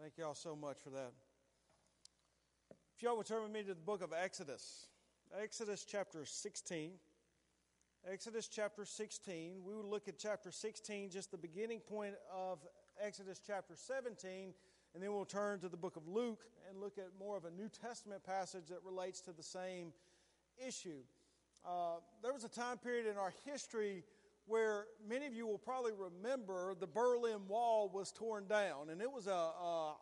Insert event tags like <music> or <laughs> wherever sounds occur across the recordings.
Thank y'all so much for that. If y'all would turn with me to the book of Exodus, Exodus chapter 16. Exodus chapter 16. We will look at chapter 16, just the beginning point of Exodus chapter 17, and then we'll turn to the book of Luke and look at more of a New Testament passage that relates to the same issue. Uh, there was a time period in our history where many of you will probably remember the Berlin Wall was torn down, and it was a, a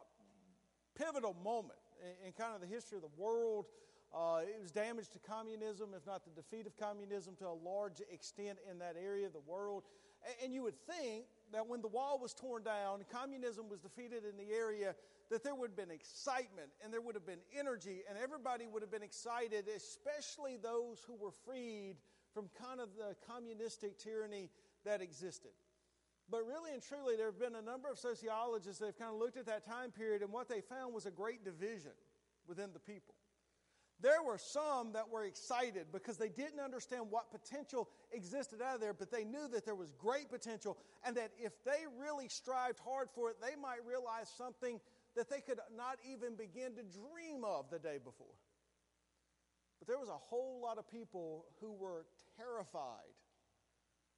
pivotal moment in, in, kind of the history of the world. Uh, it was damage to communism, if not the defeat of communism, to a large extent in that area of the world. And, and you would think that when the wall was torn down, communism was defeated in the area, that there would have been excitement and there would have been energy, and everybody would have been excited, especially those who were freed from kind of the communistic tyranny that existed. But really and truly, there have been a number of sociologists that have kind of looked at that time period, and what they found was a great division within the people. There were some that were excited because they didn't understand what potential existed out of there, but they knew that there was great potential, and that if they really strived hard for it, they might realize something that they could not even begin to dream of the day before. There was a whole lot of people who were terrified,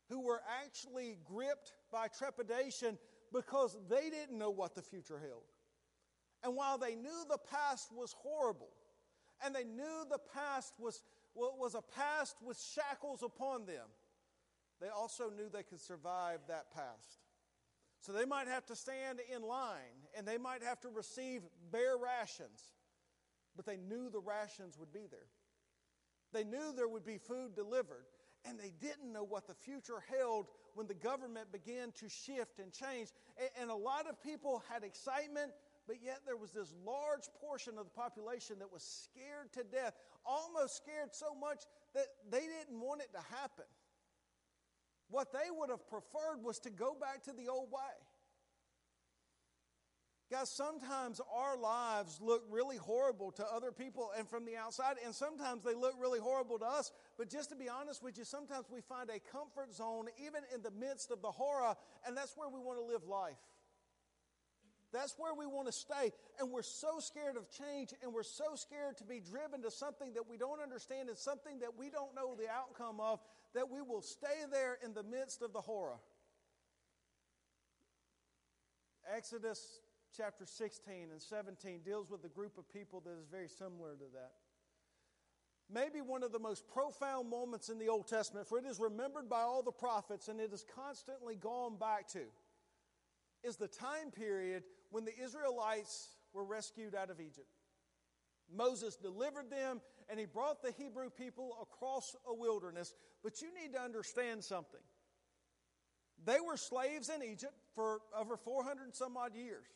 who were actually gripped by trepidation because they didn't know what the future held. And while they knew the past was horrible, and they knew the past was, was a past with shackles upon them, they also knew they could survive that past. So they might have to stand in line and they might have to receive bare rations, but they knew the rations would be there. They knew there would be food delivered, and they didn't know what the future held when the government began to shift and change. And a lot of people had excitement, but yet there was this large portion of the population that was scared to death, almost scared so much that they didn't want it to happen. What they would have preferred was to go back to the old way. Guys, sometimes our lives look really horrible to other people and from the outside, and sometimes they look really horrible to us. But just to be honest with you, sometimes we find a comfort zone even in the midst of the horror, and that's where we want to live life. That's where we want to stay. And we're so scared of change, and we're so scared to be driven to something that we don't understand and something that we don't know the outcome of that we will stay there in the midst of the horror. Exodus chapter 16 and 17 deals with a group of people that is very similar to that. Maybe one of the most profound moments in the Old Testament, for it is remembered by all the prophets and it is constantly gone back to, is the time period when the Israelites were rescued out of Egypt. Moses delivered them and he brought the Hebrew people across a wilderness. But you need to understand something. They were slaves in Egypt for over 400 some odd years.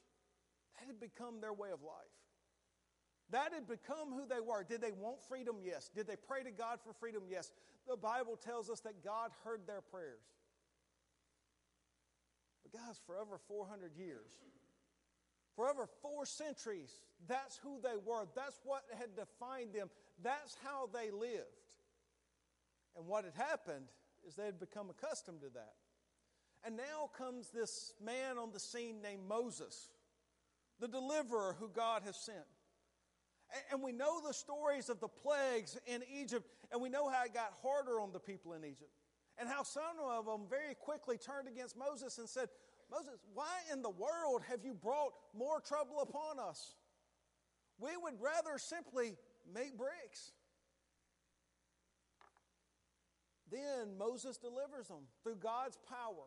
That had become their way of life. That had become who they were. Did they want freedom? Yes. Did they pray to God for freedom? Yes. The Bible tells us that God heard their prayers. But, guys, for over 400 years, for over four centuries, that's who they were. That's what had defined them. That's how they lived. And what had happened is they had become accustomed to that. And now comes this man on the scene named Moses the deliverer who God has sent. And we know the stories of the plagues in Egypt, and we know how it got harder on the people in Egypt. And how some of them very quickly turned against Moses and said, Moses, why in the world have you brought more trouble upon us? We would rather simply make bricks. Then Moses delivers them through God's power.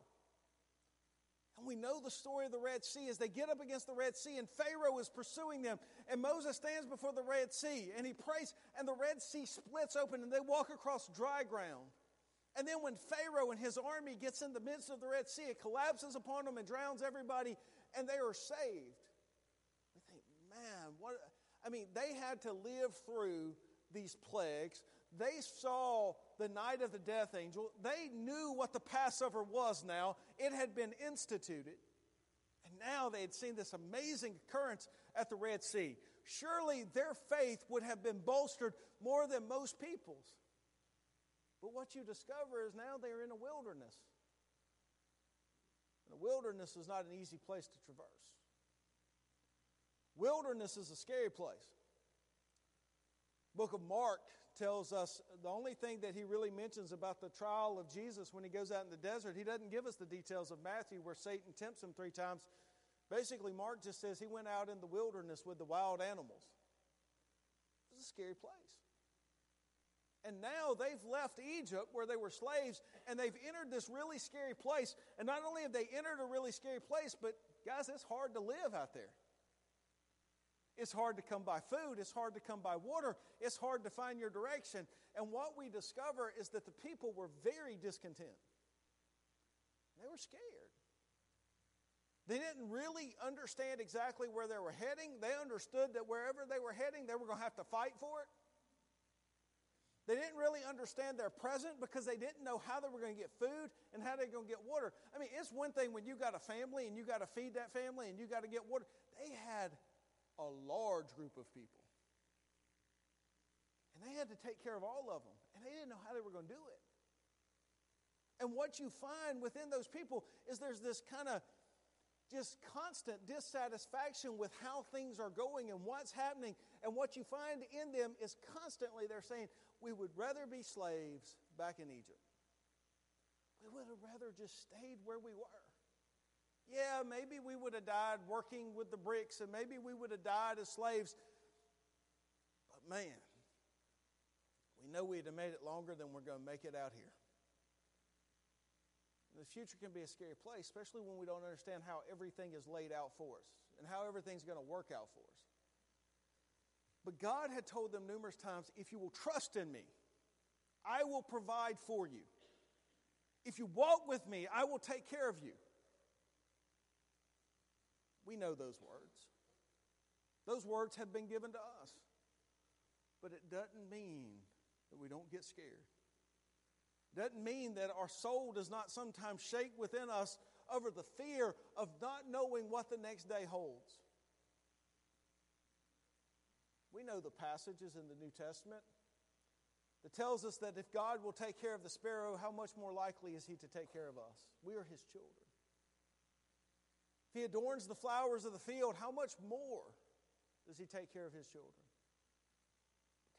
And we know the story of the Red Sea as they get up against the Red Sea, and Pharaoh is pursuing them. And Moses stands before the Red Sea and he prays, and the Red Sea splits open and they walk across dry ground. And then when Pharaoh and his army gets in the midst of the Red Sea, it collapses upon them and drowns everybody, and they are saved. We think, man, what? I mean, they had to live through these plagues. They saw the night of the death angel. They knew what the Passover was now. It had been instituted. And now they had seen this amazing occurrence at the Red Sea. Surely their faith would have been bolstered more than most people's. But what you discover is now they're in a wilderness. And a wilderness is not an easy place to traverse. Wilderness is a scary place. Book of Mark tells us the only thing that he really mentions about the trial of Jesus when he goes out in the desert, he doesn't give us the details of Matthew where Satan tempts him three times. Basically, Mark just says he went out in the wilderness with the wild animals. It's a scary place. And now they've left Egypt where they were slaves and they've entered this really scary place. And not only have they entered a really scary place, but guys, it's hard to live out there. It's hard to come by food. It's hard to come by water. It's hard to find your direction. And what we discover is that the people were very discontent. They were scared. They didn't really understand exactly where they were heading. They understood that wherever they were heading, they were going to have to fight for it. They didn't really understand their present because they didn't know how they were going to get food and how they were going to get water. I mean, it's one thing when you got a family and you got to feed that family and you got to get water. They had a large group of people. And they had to take care of all of them. And they didn't know how they were going to do it. And what you find within those people is there's this kind of just constant dissatisfaction with how things are going and what's happening. And what you find in them is constantly they're saying, We would rather be slaves back in Egypt. We would have rather just stayed where we were. Yeah, maybe we would have died working with the bricks and maybe we would have died as slaves. But man, we know we'd have made it longer than we're going to make it out here. The future can be a scary place, especially when we don't understand how everything is laid out for us and how everything's going to work out for us. But God had told them numerous times if you will trust in me, I will provide for you. If you walk with me, I will take care of you. We know those words. Those words have been given to us. But it doesn't mean that we don't get scared. It doesn't mean that our soul does not sometimes shake within us over the fear of not knowing what the next day holds. We know the passages in the New Testament that tells us that if God will take care of the sparrow, how much more likely is he to take care of us? We are his children. If he adorns the flowers of the field, how much more does he take care of his children?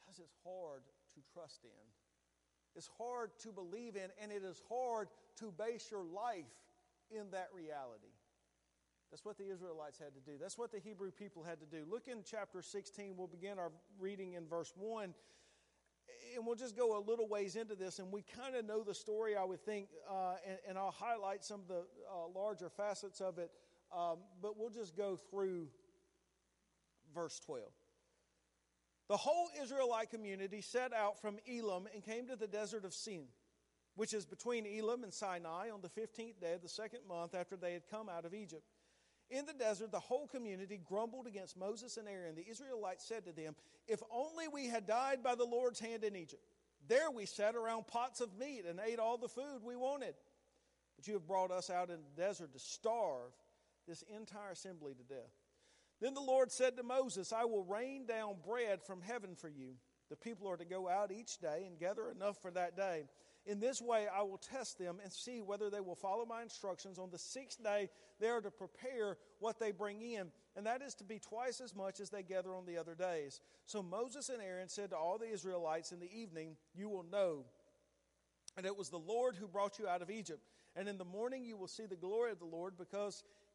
Because it's hard to trust in. It's hard to believe in, and it is hard to base your life in that reality. That's what the Israelites had to do. That's what the Hebrew people had to do. Look in chapter 16. We'll begin our reading in verse 1. And we'll just go a little ways into this, and we kind of know the story, I would think, uh, and, and, I'll highlight some of the uh, larger facets of it um, but we'll just go through verse 12. The whole Israelite community set out from Elim and came to the desert of Sin, which is between Elim and Sinai, on the 15th day of the second month after they had come out of Egypt. In the desert, the whole community grumbled against Moses and Aaron. The Israelites said to them, If only we had died by the Lord's hand in Egypt. There we sat around pots of meat and ate all the food we wanted. But you have brought us out in the desert to starve this entire assembly to death. Then the Lord said to Moses, I will rain down bread from heaven for you. The people are to go out each day and gather enough for that day. In this way, I will test them and see whether they will follow my instructions. On the sixth day, they are to prepare what they bring in, and that is to be twice as much as they gather on the other days. So Moses and Aaron said to all the Israelites in the evening, You will know. And it was the Lord who brought you out of Egypt. And in the morning you will see the glory of the Lord, because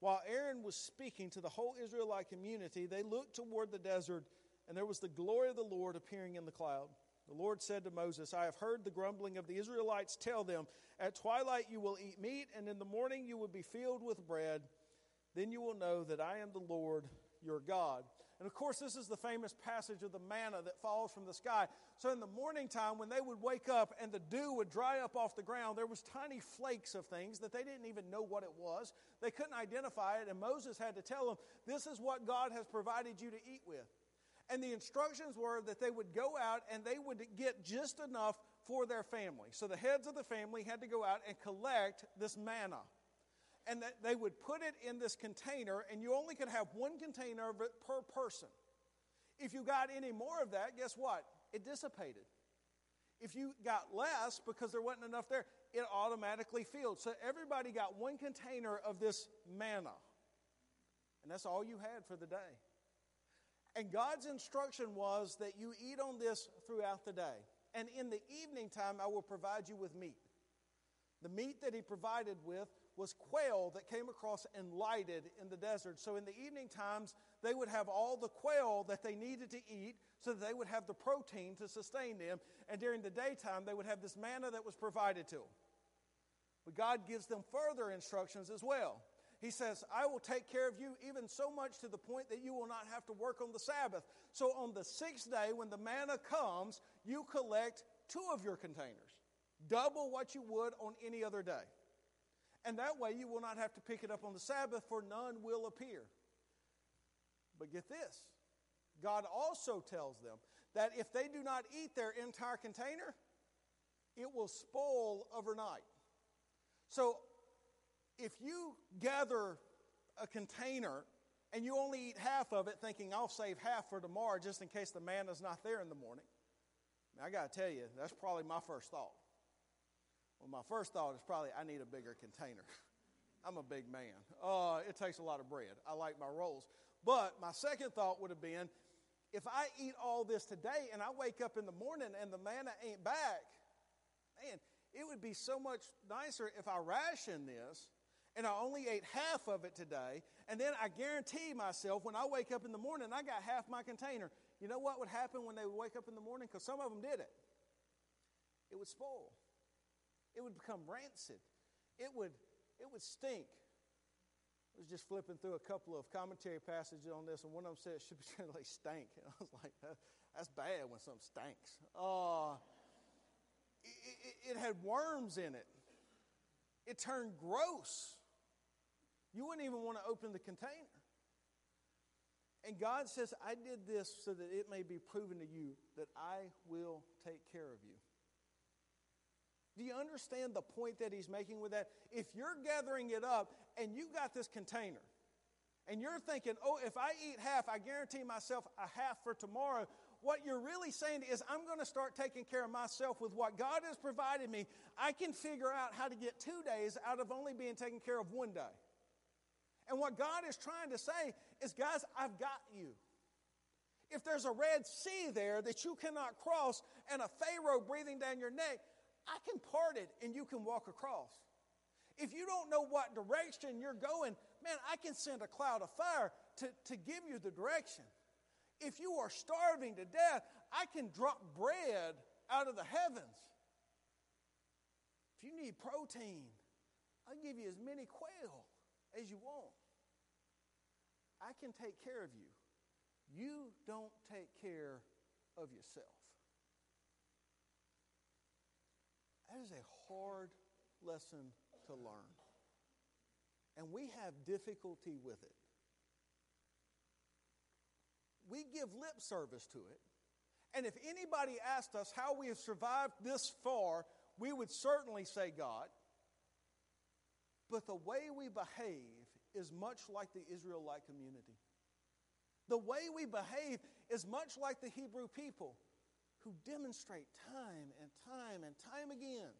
While Aaron was speaking to the whole Israelite community, they looked toward the desert, and there was the glory of the Lord appearing in the cloud. The Lord said to Moses, I have heard the grumbling of the Israelites. Tell them, At twilight you will eat meat, and in the morning you will be filled with bread. Then you will know that I am the Lord your God. And of course, this is the famous passage of the manna that falls from the sky. So in the morning time, when they would wake up and the dew would dry up off the ground, there was tiny flakes of things that they didn't even know what it was. They couldn't identify it, and Moses had to tell them, This is what God has provided you to eat with. And the instructions were that they would go out and they would get just enough for their family. So the heads of the family had to go out and collect this manna. And that they would put it in this container, and you only could have one container of it per person. If you got any more of that, guess what? It dissipated. If you got less because there wasn't enough there, it automatically filled. So everybody got one container of this manna. And that's all you had for the day. And God's instruction was that you eat on this throughout the day. And in the evening time, I will provide you with meat. The meat that he provided with was quail that came across and lighted in the desert. So in the evening times, they would have all the quail that they needed to eat so that they would have the protein to sustain them. And during the daytime, they would have this manna that was provided to them. But God gives them further instructions as well. He says, I will take care of you even so much to the point that you will not have to work on the Sabbath. So on the sixth day, when the manna comes, you collect two of your containers, double what you would on any other day. And that way you will not have to pick it up on the Sabbath, for none will appear. But get this God also tells them that if they do not eat their entire container, it will spoil overnight. So if you gather a container and you only eat half of it, thinking I'll save half for tomorrow just in case the man is not there in the morning, I got to tell you, that's probably my first thought. Well, my first thought is probably I need a bigger container. <laughs> I'm a big man. Uh, it takes a lot of bread. I like my rolls. But my second thought would have been if I eat all this today and I wake up in the morning and the manna ain't back, man, it would be so much nicer if I ration this and I only ate half of it today, and then I guarantee myself when I wake up in the morning, I got half my container. You know what would happen when they would wake up in the morning? Because some of them did it. It would spoil. It would become rancid. It would, it would stink. I was just flipping through a couple of commentary passages on this, and one of them said it should be <laughs> translated stank. And I was like, that's bad when something stinks. Uh, it, it, it had worms in it. It turned gross. You wouldn't even want to open the container. And God says, I did this so that it may be proven to you that I will take care of you. Do you understand the point that he's making with that? If you're gathering it up and you got this container, and you're thinking, oh, if I eat half, I guarantee myself a half for tomorrow. What you're really saying is, I'm going to start taking care of myself with what God has provided me. I can figure out how to get two days out of only being taken care of one day. And what God is trying to say is, guys, I've got you. If there's a Red Sea there that you cannot cross and a Pharaoh breathing down your neck, I can part it and you can walk across. If you don't know what direction you're going, man, I can send a cloud of fire to, to give you the direction. If you are starving to death, I can drop bread out of the heavens. If you need protein, I'll give you as many quail as you want. I can take care of you. You don't take care of yourself. That is a hard lesson to learn. And we have difficulty with it. We give lip service to it. And if anybody asked us how we have survived this far, we would certainly say God. But the way we behave is much like the Israelite community. The way we behave is much like the Hebrew people who demonstrate time and time and time again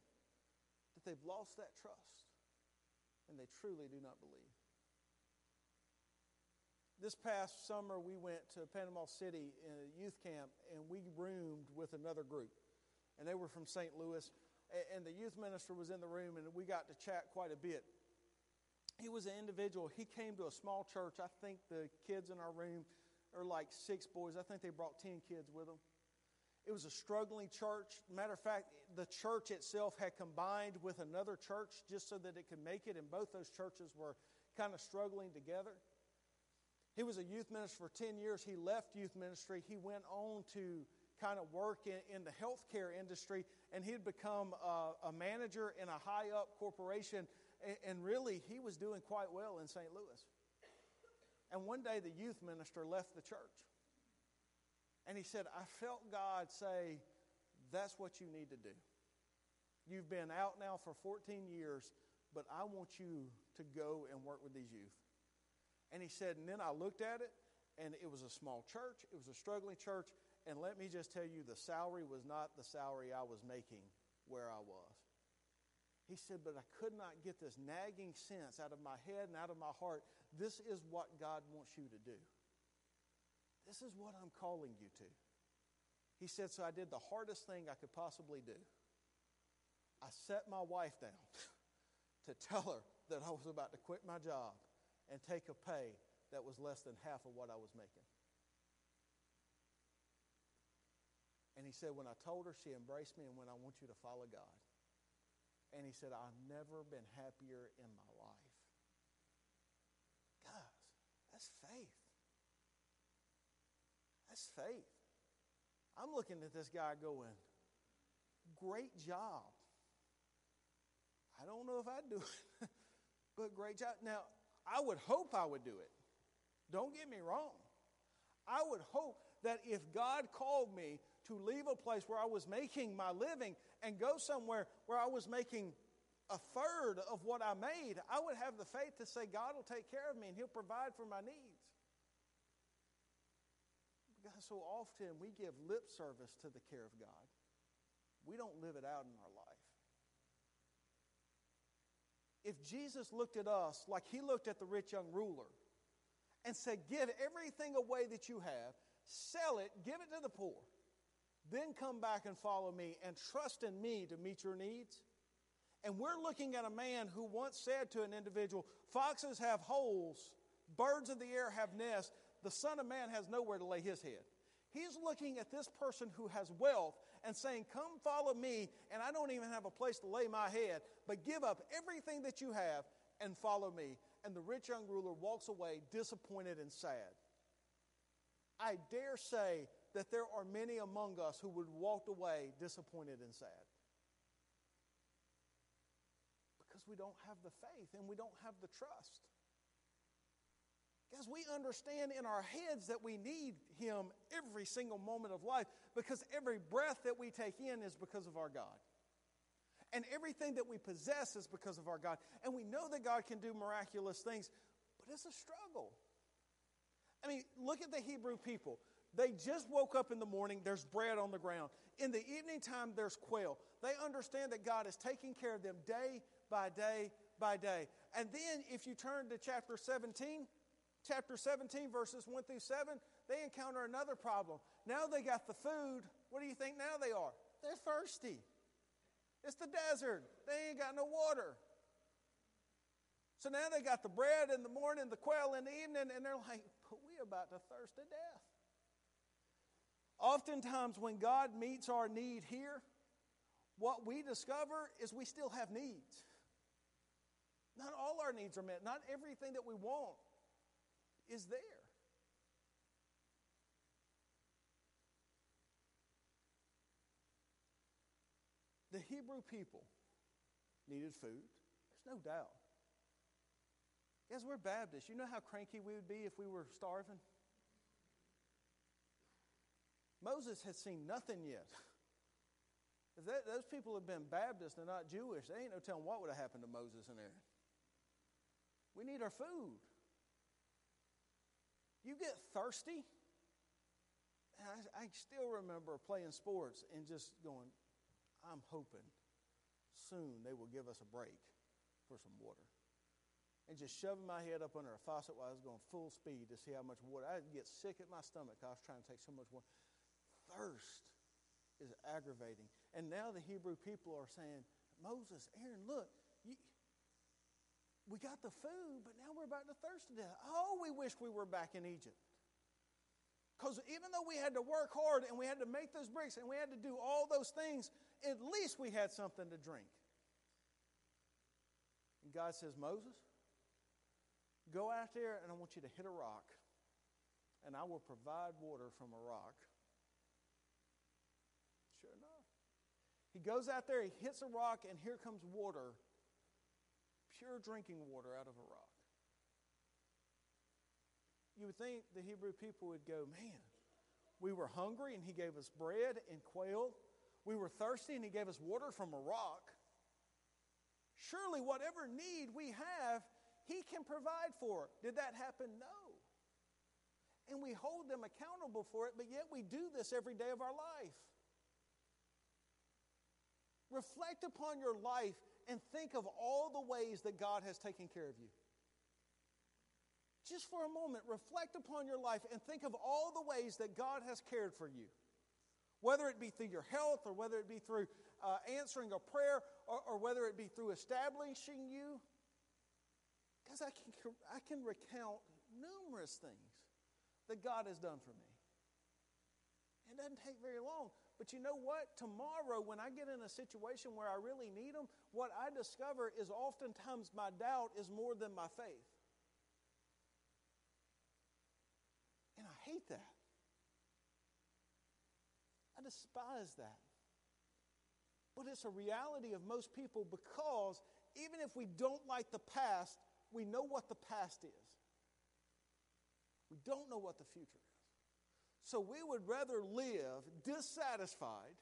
that they've lost that trust and they truly do not believe. This past summer, we went to Panama City in a youth camp and we roomed with another group. And they were from St. Louis. And the youth minister was in the room and we got to chat quite a bit. He was an individual. He came to a small church. I think the kids in our room are like six boys. I think they brought 10 kids with them. It was a struggling church. Matter of fact, the church itself had combined with another church just so that it could make it, and both those churches were kind of struggling together. He was a youth minister for 10 years. He left youth ministry. He went on to kind of work in, in the healthcare industry, and he had become a, a manager in a high up corporation. And, and really, he was doing quite well in St. Louis. And one day, the youth minister left the church. And he said, I felt God say, that's what you need to do. You've been out now for 14 years, but I want you to go and work with these youth. And he said, and then I looked at it, and it was a small church, it was a struggling church, and let me just tell you, the salary was not the salary I was making where I was. He said, but I could not get this nagging sense out of my head and out of my heart. This is what God wants you to do. This is what I'm calling you to. He said, So I did the hardest thing I could possibly do. I set my wife down <laughs> to tell her that I was about to quit my job and take a pay that was less than half of what I was making. And he said, When I told her, she embraced me and went, I want you to follow God. And he said, I've never been happier in my life. Guys, that's faith. That's faith. I'm looking at this guy going, great job. I don't know if I'd do it, <laughs> but great job. Now, I would hope I would do it. Don't get me wrong. I would hope that if God called me to leave a place where I was making my living and go somewhere where I was making a third of what I made, I would have the faith to say, God will take care of me and He'll provide for my needs. So often we give lip service to the care of God. We don't live it out in our life. If Jesus looked at us like he looked at the rich young ruler and said, Give everything away that you have, sell it, give it to the poor, then come back and follow me and trust in me to meet your needs. And we're looking at a man who once said to an individual, Foxes have holes, birds of the air have nests, the Son of Man has nowhere to lay his head. He's looking at this person who has wealth and saying, Come follow me, and I don't even have a place to lay my head, but give up everything that you have and follow me. And the rich young ruler walks away disappointed and sad. I dare say that there are many among us who would walk away disappointed and sad. Because we don't have the faith and we don't have the trust. Guys, we understand in our heads that we need Him every single moment of life because every breath that we take in is because of our God. And everything that we possess is because of our God. And we know that God can do miraculous things, but it's a struggle. I mean, look at the Hebrew people. They just woke up in the morning, there's bread on the ground. In the evening time, there's quail. They understand that God is taking care of them day by day by day. And then, if you turn to chapter 17, chapter 17, verses 1 through 7, they encounter another problem. Now they got the food. What do you think now they are? They're thirsty. It's the desert. They ain't got no water. So now they got the bread in the morning, the quail in the evening, and they're like, but we about to thirst to death. Oftentimes, when God meets our need here, what we discover is we still have needs. Not all our needs are met. Not everything that we want is there. The Hebrew people needed food. There's no doubt. Guys, we're Baptists. You know how cranky we would be if we were starving? Moses had seen nothing yet. If that, those people had been Baptists and not Jewish, they ain't no telling what would have happened to Moses and Aaron. We need our food. You get thirsty. I, I still remember playing sports and just going, I'm hoping soon they will give us a break for some water. And just shoving my head up under a faucet while I was going full speed to see how much water. I'd get sick at my stomach I was trying to take so much water. Thirst is aggravating. And now the Hebrew people are saying, Moses, Aaron, look, you, we got the food, but now we're about to thirst to death. Oh, we wish we were back in Egypt. Because even though we had to work hard and we had to make those bricks and we had to do all those things, at least we had something to drink. And God says, Moses, go out there and I want you to hit a rock, and I will provide water from a rock. Sure enough. He goes out there, he hits a rock, and here comes water pure drinking water out of a rock. You would think the Hebrew people would go, man, We were hungry, and He gave us bread and quail. We were thirsty, and He gave us water from a rock. Surely, whatever need we have, He can provide for. Did that happen? No. And we hold them accountable for it, but yet we do this every day of our life. Reflect upon your life and think of all the ways that God has taken care of you. Just for a moment, reflect upon your life and think of all the ways that God has cared for you. Whether it be through your health, or whether it be through uh, answering a prayer, or, or whether it be through establishing you. Because I can, I can recount numerous things that God has done for me. It doesn't take very long. But you know what? Tomorrow, when I get in a situation where I really need them, what I discover is oftentimes my doubt is more than my faith. And I hate that. I despise that. But it's a reality of most people because even if we don't like the past, we know what the past is. We don't know what the future is. So we would rather live dissatisfied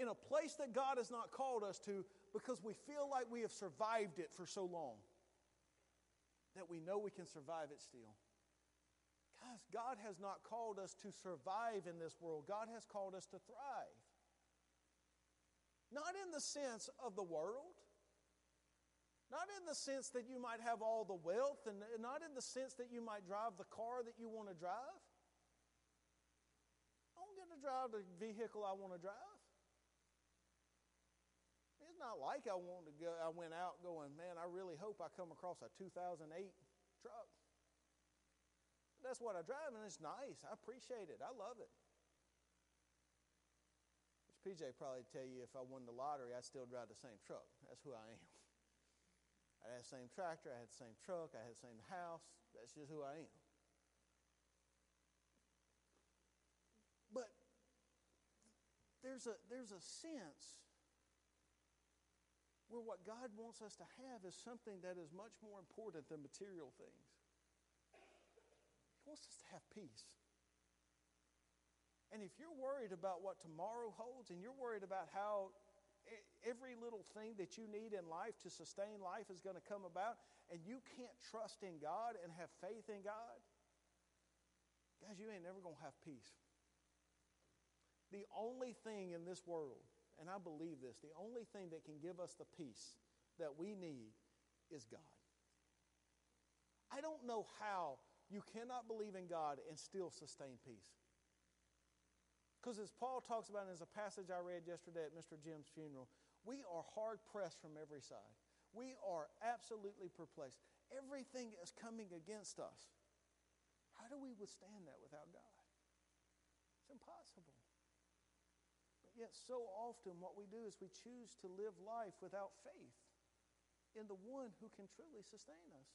in a place that God has not called us to because we feel like we have survived it for so long that we know we can survive it still. Guys, God has not called us to survive in this world, God has called us to thrive. Not in the sense of the world, not in the sense that you might have all the wealth, and not in the sense that you might drive the car that you want to drive. To drive the vehicle I want to drive. It's not like I want to go. I went out going, man. I really hope I come across a 2008 truck. That's what I drive, and it's nice. I appreciate it. I love it. PJ probably tell you if I won the lottery, I'd still drive the same truck. That's who I am. <laughs> I had the same tractor, I had the same truck, I had the same house. That's just who I am. But there's a, there's a sense where what God wants us to have is something that is much more important than material things. He wants us to have peace. And if you're worried about what tomorrow holds and you're worried about how every little thing that you need in life to sustain life is going to come about, and you can't trust in God and have faith in God, guys, you ain't never going to have peace. The only thing in this world, and I believe this, the only thing that can give us the peace that we need is God. I don't know how you cannot believe in God and still sustain peace. Because as Paul talks about, in a passage I read yesterday at Mr. Jim's funeral, we are hard pressed from every side. We are absolutely perplexed. Everything is coming against us. How do we withstand that without God? It's impossible. Yet, so often, what we do is we choose to live life without faith in the one who can truly sustain us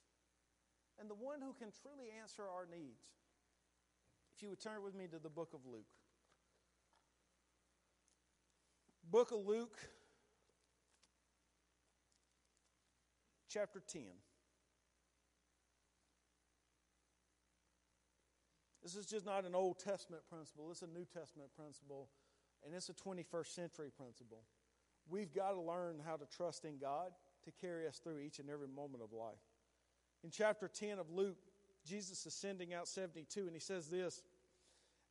and the one who can truly answer our needs. If you would turn with me to the book of Luke book of Luke, chapter 10. This is just not an Old Testament principle, it's a New Testament principle, and it's a 21st century principle. We've got to learn how to trust in God to carry us through each and every moment of life. In chapter 10 of Luke, Jesus is sending out 72, and he says this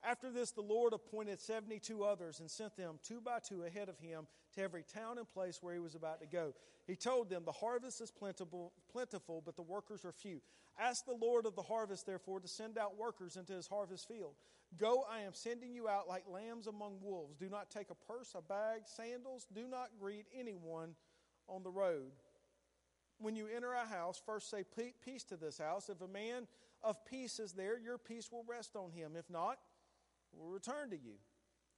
after this, the Lord appointed 72 others and sent them two by two ahead of him to every town and place where he was about to go. He told them, The harvest is plentiful, plentiful, but the workers are few. Ask the Lord of the harvest, therefore, to send out workers into his harvest field. Go, I am sending you out like lambs among wolves. Do not take a purse, a bag, sandals. Do not greet anyone on the road. When you enter a house, first say peace to this house. If a man of peace is there, your peace will rest on him. If not, will return to you.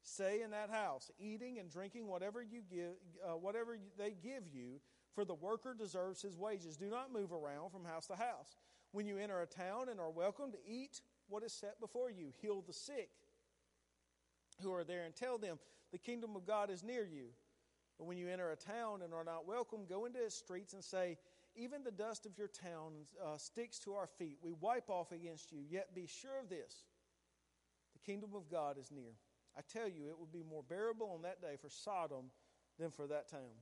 Stay in that house, eating and drinking whatever you give, uh, whatever they give you, for the worker deserves his wages. Do not move around from house to house. When you enter a town and are welcome to eat what is set before you, heal the sick who are there and tell them the kingdom of God is near you. But when you enter a town and are not welcome, go into its streets and say, Even the dust of your town uh, sticks to our feet. We wipe off against you. Yet be sure of this The kingdom of God is near. I tell you, it would be more bearable on that day for Sodom than for that town.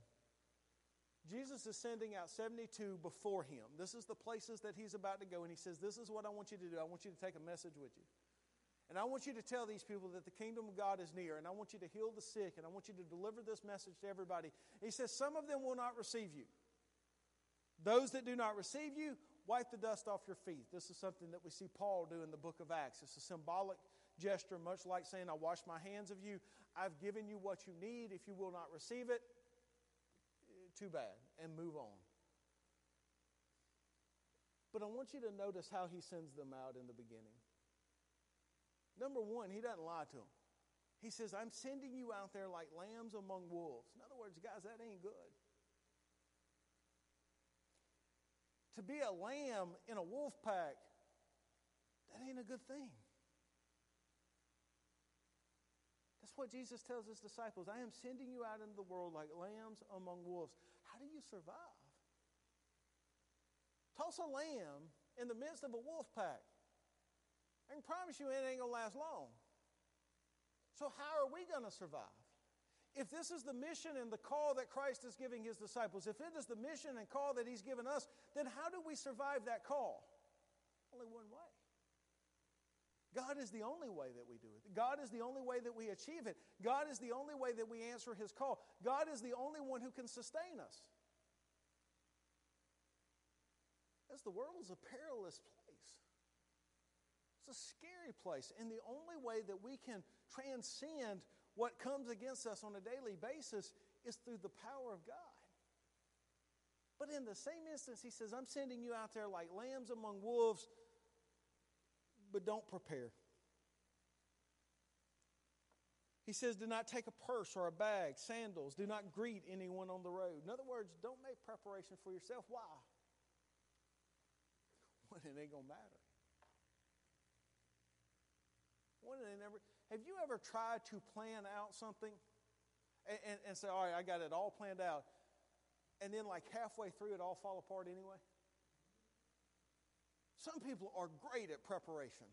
Jesus is sending out 72 before him. This is the places that he's about to go, and he says, This is what I want you to do. I want you to take a message with you. And I want you to tell these people that the kingdom of God is near, and I want you to heal the sick, and I want you to deliver this message to everybody. He says, Some of them will not receive you. Those that do not receive you, wipe the dust off your feet. This is something that we see Paul do in the book of Acts. It's a symbolic gesture, much like saying, I wash my hands of you. I've given you what you need. If you will not receive it, too bad, and move on. But I want you to notice how he sends them out in the beginning. Number one, he doesn't lie to them. He says, I'm sending you out there like lambs among wolves. In other words, guys, that ain't good. To be a lamb in a wolf pack, that ain't a good thing. That's what Jesus tells his disciples. I am sending you out into the world like lambs among wolves. How do you survive? Toss a lamb in the midst of a wolf pack. I can promise you it ain't going to last long. So, how are we going to survive? If this is the mission and the call that Christ is giving his disciples, if it is the mission and call that he's given us, then how do we survive that call? Only one way. God is the only way that we do it. God is the only way that we achieve it. God is the only way that we answer his call. God is the only one who can sustain us. As the world is a perilous place, it's a scary place. And the only way that we can transcend what comes against us on a daily basis is through the power of God. But in the same instance, he says, I'm sending you out there like lambs among wolves, but don't prepare. He says, Do not take a purse or a bag, sandals. Do not greet anyone on the road. In other words, don't make preparation for yourself. Why? <laughs> When it ain't going to matter. When they never, have you ever tried to plan out something and, and, and, say, all right, I got it all planned out, and then like halfway through it all fall apart anyway? Some people are great at preparation.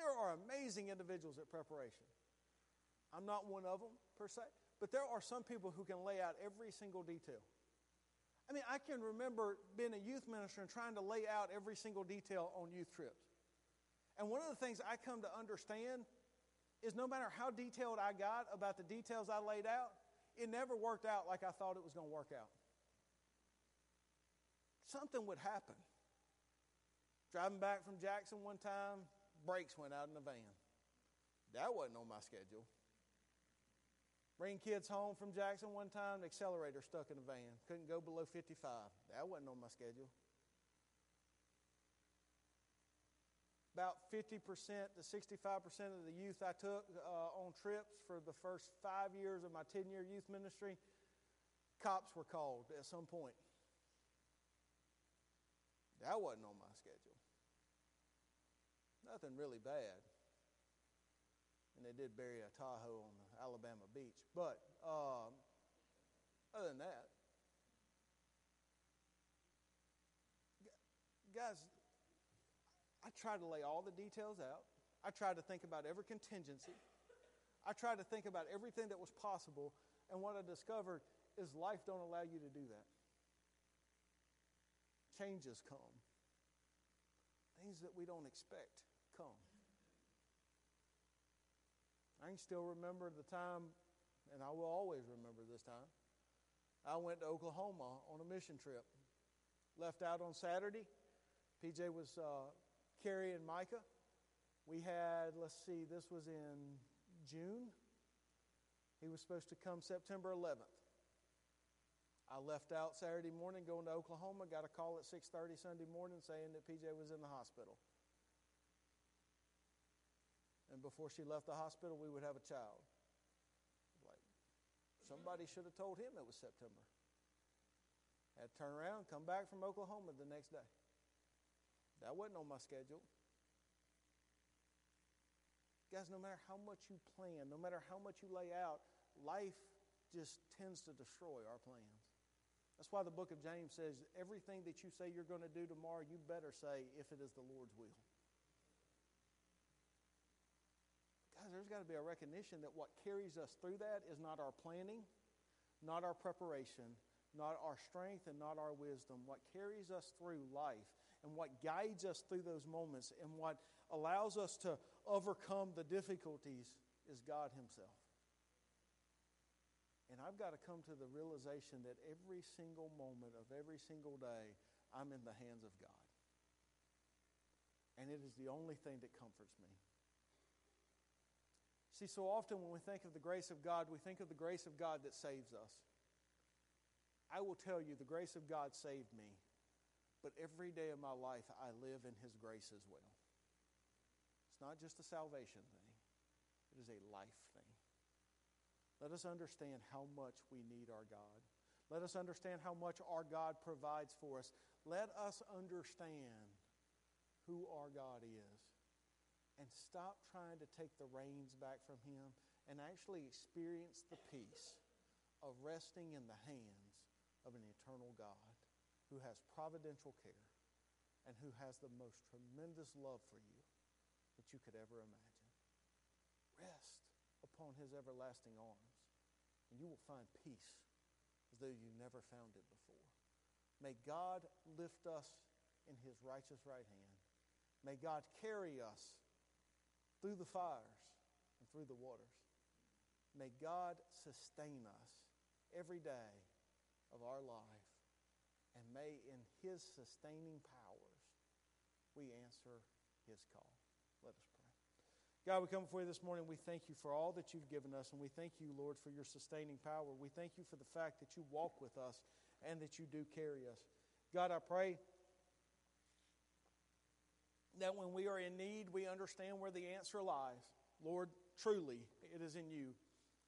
There are amazing individuals at preparation. I'm not one of them per se, but there are some people who can lay out every single detail. I mean, I can remember being a youth minister and trying to lay out every single detail on youth trips. And one of the things I come to understand is no matter how detailed I got about the details I laid out, it never worked out like I thought it was going to work out. Something would happen. Driving back from Jackson one time, brakes went out in the van. That wasn't on my schedule. Bring kids home from Jackson one time, the accelerator stuck in the van. Couldn't go below 55. That wasn't on my schedule. about 50% to 65% of the youth I took uh, on trips for the first five years of my 10 year youth ministry, cops were called at some point. That wasn't on my schedule. Nothing really bad. And they did bury a Tahoe on the Alabama beach. But um, other than that, guys, I try to lay all the details out. I try to think about every contingency. I try to think about everything that was possible. And what I discovered is life don't allow you to do that. Changes come. Things that we don't expect come. I can still remember the time, and I will always remember this time. I went to Oklahoma on a mission trip. Left out on Saturday. PJ was uh, Carrie and Micah. We had, let's see, this was in June. He was supposed to come September 11th. I left out Saturday morning going to Oklahoma, got a call at 6:30 Sunday morning saying that PJ was in the hospital. And before she left the hospital, we would have a child. Like somebody should have told him it was September. Had to turn around, come back from Oklahoma the next day. That wasn't on my schedule. Guys, no matter how much you plan, no matter how much you lay out, life just tends to destroy our plans. That's why the book of James says everything that you say you're going to do tomorrow, you better say if it is the Lord's will. Guys, there's got to be a recognition that what carries us through that is not our planning, not our preparation, not our strength, and not our wisdom. What carries us through life and what guides us through those moments and what allows us to overcome the difficulties is God Himself. And I've got to come to the realization that every single moment of every single day, I'm in the hands of God. And it is the only thing that comforts me. See, so often when we think of the grace of God, we think of the grace of God that saves us. I will tell you, the grace of God saved me, but every day of my life I live in His grace as well. It's not just a salvation thing, it is a life thing. Let us understand how much we need our God. Let us understand how much our God provides for us. Let us understand who our God is and stop trying to take the reins back from Him and actually experience the peace of resting in the hands of an eternal God who has providential care and who has the most tremendous love for you that you could ever imagine. Rest upon His everlasting arms, and you will find peace as though you never found it before. May God lift us in His righteous right hand. May God carry us through the fires and through the waters. May God sustain us every day of our life, and may in His sustaining powers we answer His call. Let us pray. God, we come before you this morning. We thank you for all that you've given us, and we thank you, Lord, for your sustaining power. We thank you for the fact that you walk with us and that you do carry us. God, I pray that when we are in need, we understand where the answer lies. Lord, truly, it is in you.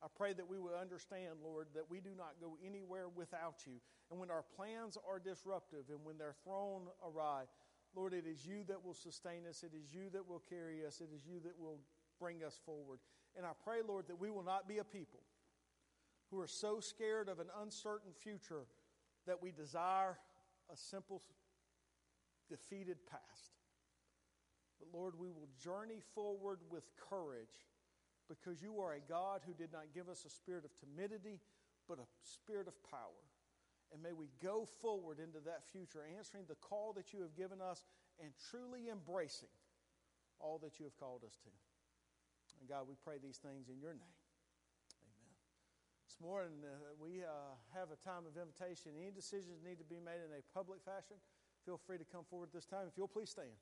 I pray that we will understand, Lord, that we do not go anywhere without you. And when our plans are disruptive and when they're thrown awry, Lord, it is you that will sustain us. It is you that will carry us. It is you that will bring us forward. And I pray, Lord, that we will not be a people who are so scared of an uncertain future that we desire a simple, defeated past. But Lord, we will journey forward with courage because you are a God who did not give us a spirit of timidity, but a spirit of power. And may we go forward into that future, answering the call that you have given us and truly embracing all that you have called us to. And God, we pray these things in your name. Amen. This morning, uh, we uh, have a time of invitation. Any decisions need to be made in a public fashion, feel free to come forward this time. If you'll please stand.